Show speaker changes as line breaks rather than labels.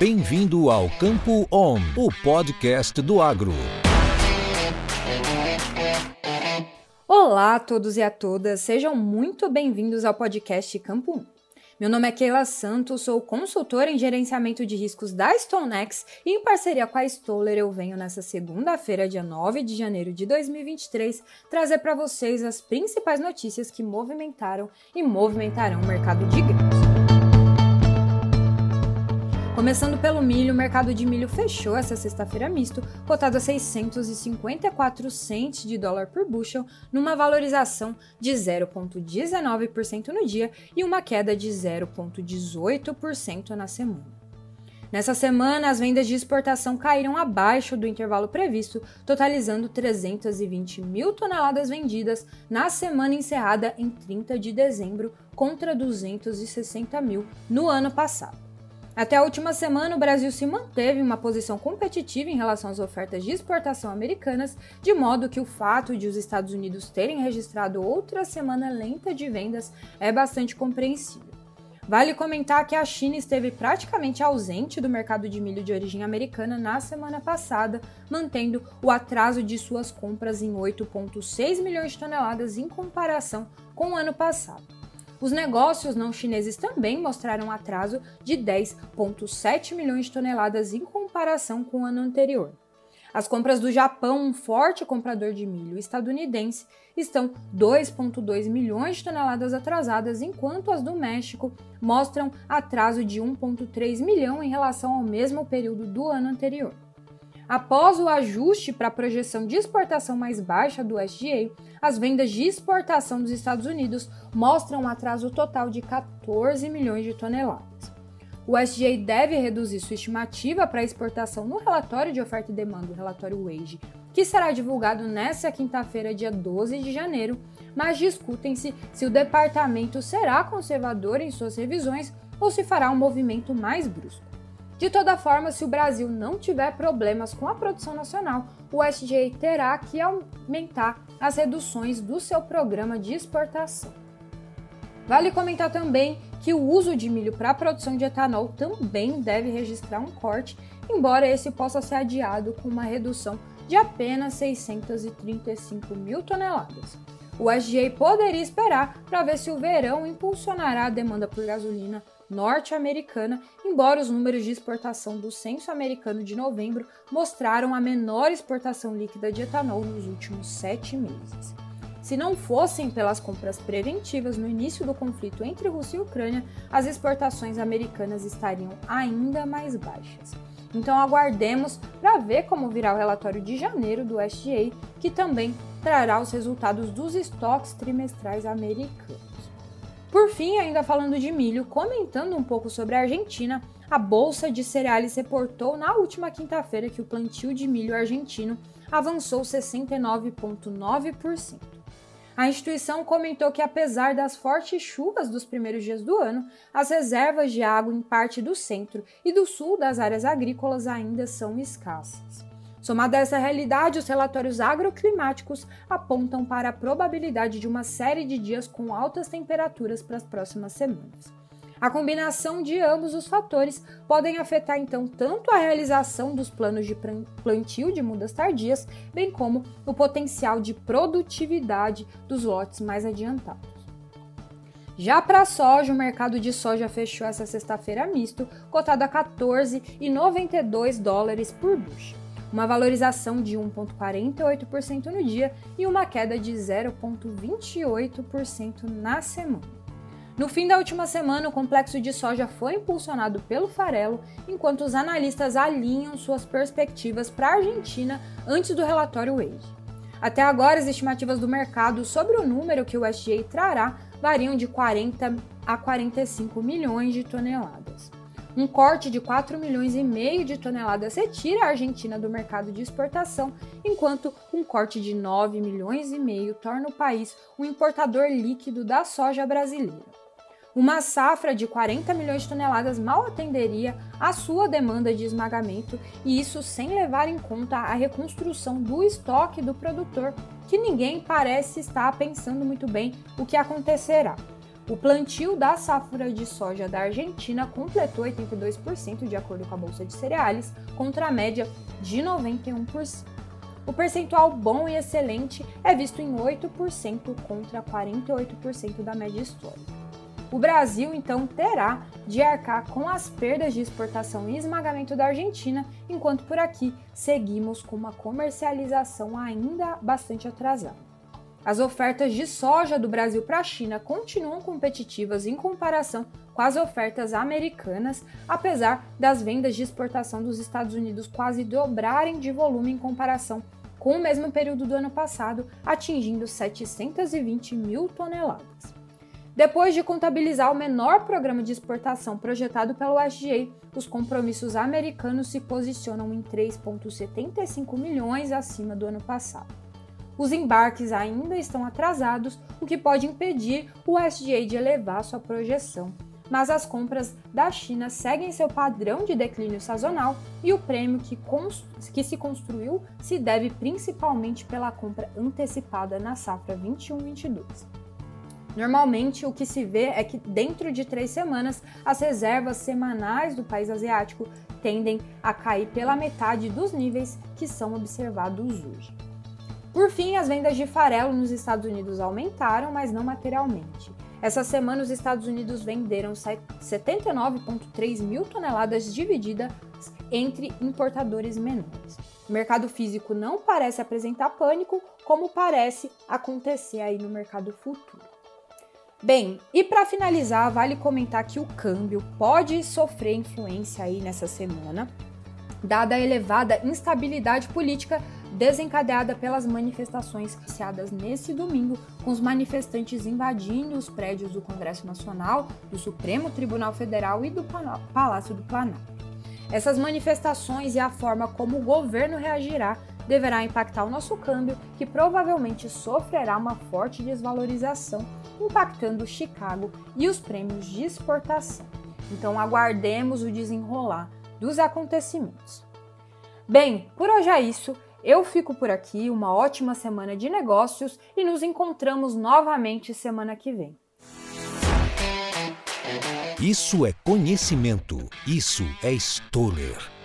Bem-vindo ao Campo On, o podcast do agro.
Olá a todos e a todas, sejam muito bem-vindos ao podcast Campo 1. Meu nome é Keila Santos, sou consultora em gerenciamento de riscos da StoneX e em parceria com a Stoller eu venho nessa segunda-feira, dia 9 de janeiro de 2023, trazer para vocês as principais notícias que movimentaram e movimentarão o mercado de grãos. Começando pelo milho, o mercado de milho fechou essa sexta-feira misto, cotado a 654 cents de dólar por bushel, numa valorização de 0,19% no dia e uma queda de 0,18% na semana. Nessa semana, as vendas de exportação caíram abaixo do intervalo previsto, totalizando 320 mil toneladas vendidas na semana encerrada em 30 de dezembro, contra 260 mil no ano passado. Até a última semana, o Brasil se manteve em uma posição competitiva em relação às ofertas de exportação americanas, de modo que o fato de os Estados Unidos terem registrado outra semana lenta de vendas é bastante compreensível. Vale comentar que a China esteve praticamente ausente do mercado de milho de origem americana na semana passada, mantendo o atraso de suas compras em 8,6 milhões de toneladas em comparação com o ano passado. Os negócios não chineses também mostraram atraso de 10,7 milhões de toneladas em comparação com o ano anterior. As compras do Japão, um forte comprador de milho estadunidense, estão 2,2 milhões de toneladas atrasadas, enquanto as do México mostram atraso de 1,3 milhão em relação ao mesmo período do ano anterior. Após o ajuste para a projeção de exportação mais baixa do SGA, as vendas de exportação dos Estados Unidos mostram um atraso total de 14 milhões de toneladas. O SGA deve reduzir sua estimativa para exportação no relatório de oferta e demanda, o relatório WAGE, que será divulgado nesta quinta-feira, dia 12 de janeiro, mas discutem-se se o departamento será conservador em suas revisões ou se fará um movimento mais brusco. De toda forma, se o Brasil não tiver problemas com a produção nacional, o SGA terá que aumentar as reduções do seu programa de exportação. Vale comentar também que o uso de milho para a produção de etanol também deve registrar um corte, embora esse possa ser adiado com uma redução de apenas 635 mil toneladas. O SGA poderia esperar para ver se o verão impulsionará a demanda por gasolina norte-americana, embora os números de exportação do censo americano de novembro mostraram a menor exportação líquida de etanol nos últimos sete meses. Se não fossem pelas compras preventivas no início do conflito entre Rússia e Ucrânia, as exportações americanas estariam ainda mais baixas. Então aguardemos para ver como virá o relatório de janeiro do SGA, que também trará os resultados dos estoques trimestrais americanos. Por fim, ainda falando de milho, comentando um pouco sobre a Argentina, a Bolsa de Cereais reportou na última quinta-feira que o plantio de milho argentino avançou 69,9%. A instituição comentou que, apesar das fortes chuvas dos primeiros dias do ano, as reservas de água em parte do centro e do sul das áreas agrícolas ainda são escassas. Somada a essa realidade, os relatórios agroclimáticos apontam para a probabilidade de uma série de dias com altas temperaturas para as próximas semanas. A combinação de ambos os fatores podem afetar então tanto a realização dos planos de plantio de mudas tardias, bem como o potencial de produtividade dos lotes mais adiantados. Já para a soja, o mercado de soja fechou essa sexta-feira misto, cotado a 14,92 dólares por bushel uma valorização de 1,48% no dia e uma queda de 0,28% na semana. No fim da última semana, o complexo de soja foi impulsionado pelo farelo, enquanto os analistas alinham suas perspectivas para a Argentina antes do relatório Wade. Até agora, as estimativas do mercado sobre o número que o SGA trará variam de 40 a 45 milhões de toneladas. Um corte de 4 milhões e meio de toneladas retira a Argentina do mercado de exportação, enquanto um corte de 9 milhões e meio torna o país um importador líquido da soja brasileira. Uma safra de 40 milhões de toneladas mal atenderia a sua demanda de esmagamento, e isso sem levar em conta a reconstrução do estoque do produtor, que ninguém parece estar pensando muito bem o que acontecerá. O plantio da safra de soja da Argentina completou 82% de acordo com a Bolsa de Cereais, contra a média de 91%. O percentual bom e excelente é visto em 8% contra 48% da média histórica. O Brasil então terá de arcar com as perdas de exportação e esmagamento da Argentina, enquanto por aqui seguimos com uma comercialização ainda bastante atrasada. As ofertas de soja do Brasil para a China continuam competitivas em comparação com as ofertas americanas, apesar das vendas de exportação dos Estados Unidos quase dobrarem de volume em comparação com o mesmo período do ano passado, atingindo 720 mil toneladas. Depois de contabilizar o menor programa de exportação projetado pelo USDA, os compromissos americanos se posicionam em 3,75 milhões acima do ano passado. Os embarques ainda estão atrasados, o que pode impedir o USDA de elevar sua projeção. Mas as compras da China seguem seu padrão de declínio sazonal e o prêmio que, que se construiu se deve principalmente pela compra antecipada na safra 21-22. Normalmente, o que se vê é que dentro de três semanas, as reservas semanais do país asiático tendem a cair pela metade dos níveis que são observados hoje. Por fim, as vendas de farelo nos Estados Unidos aumentaram, mas não materialmente. Essa semana, os Estados Unidos venderam 79,3 mil toneladas divididas entre importadores menores. O mercado físico não parece apresentar pânico, como parece acontecer aí no mercado futuro. Bem, e para finalizar, vale comentar que o câmbio pode sofrer influência aí nessa semana, dada a elevada instabilidade política desencadeada pelas manifestações iniciadas nesse domingo, com os manifestantes invadindo os prédios do Congresso Nacional, do Supremo Tribunal Federal e do Palácio do Planalto. Essas manifestações e a forma como o governo reagirá deverá impactar o nosso câmbio, que provavelmente sofrerá uma forte desvalorização, impactando Chicago e os prêmios de exportação. Então aguardemos o desenrolar dos acontecimentos. Bem, por hoje é isso. Eu fico por aqui, uma ótima semana de negócios e nos encontramos novamente semana que vem.
Isso é conhecimento, isso é Stoller.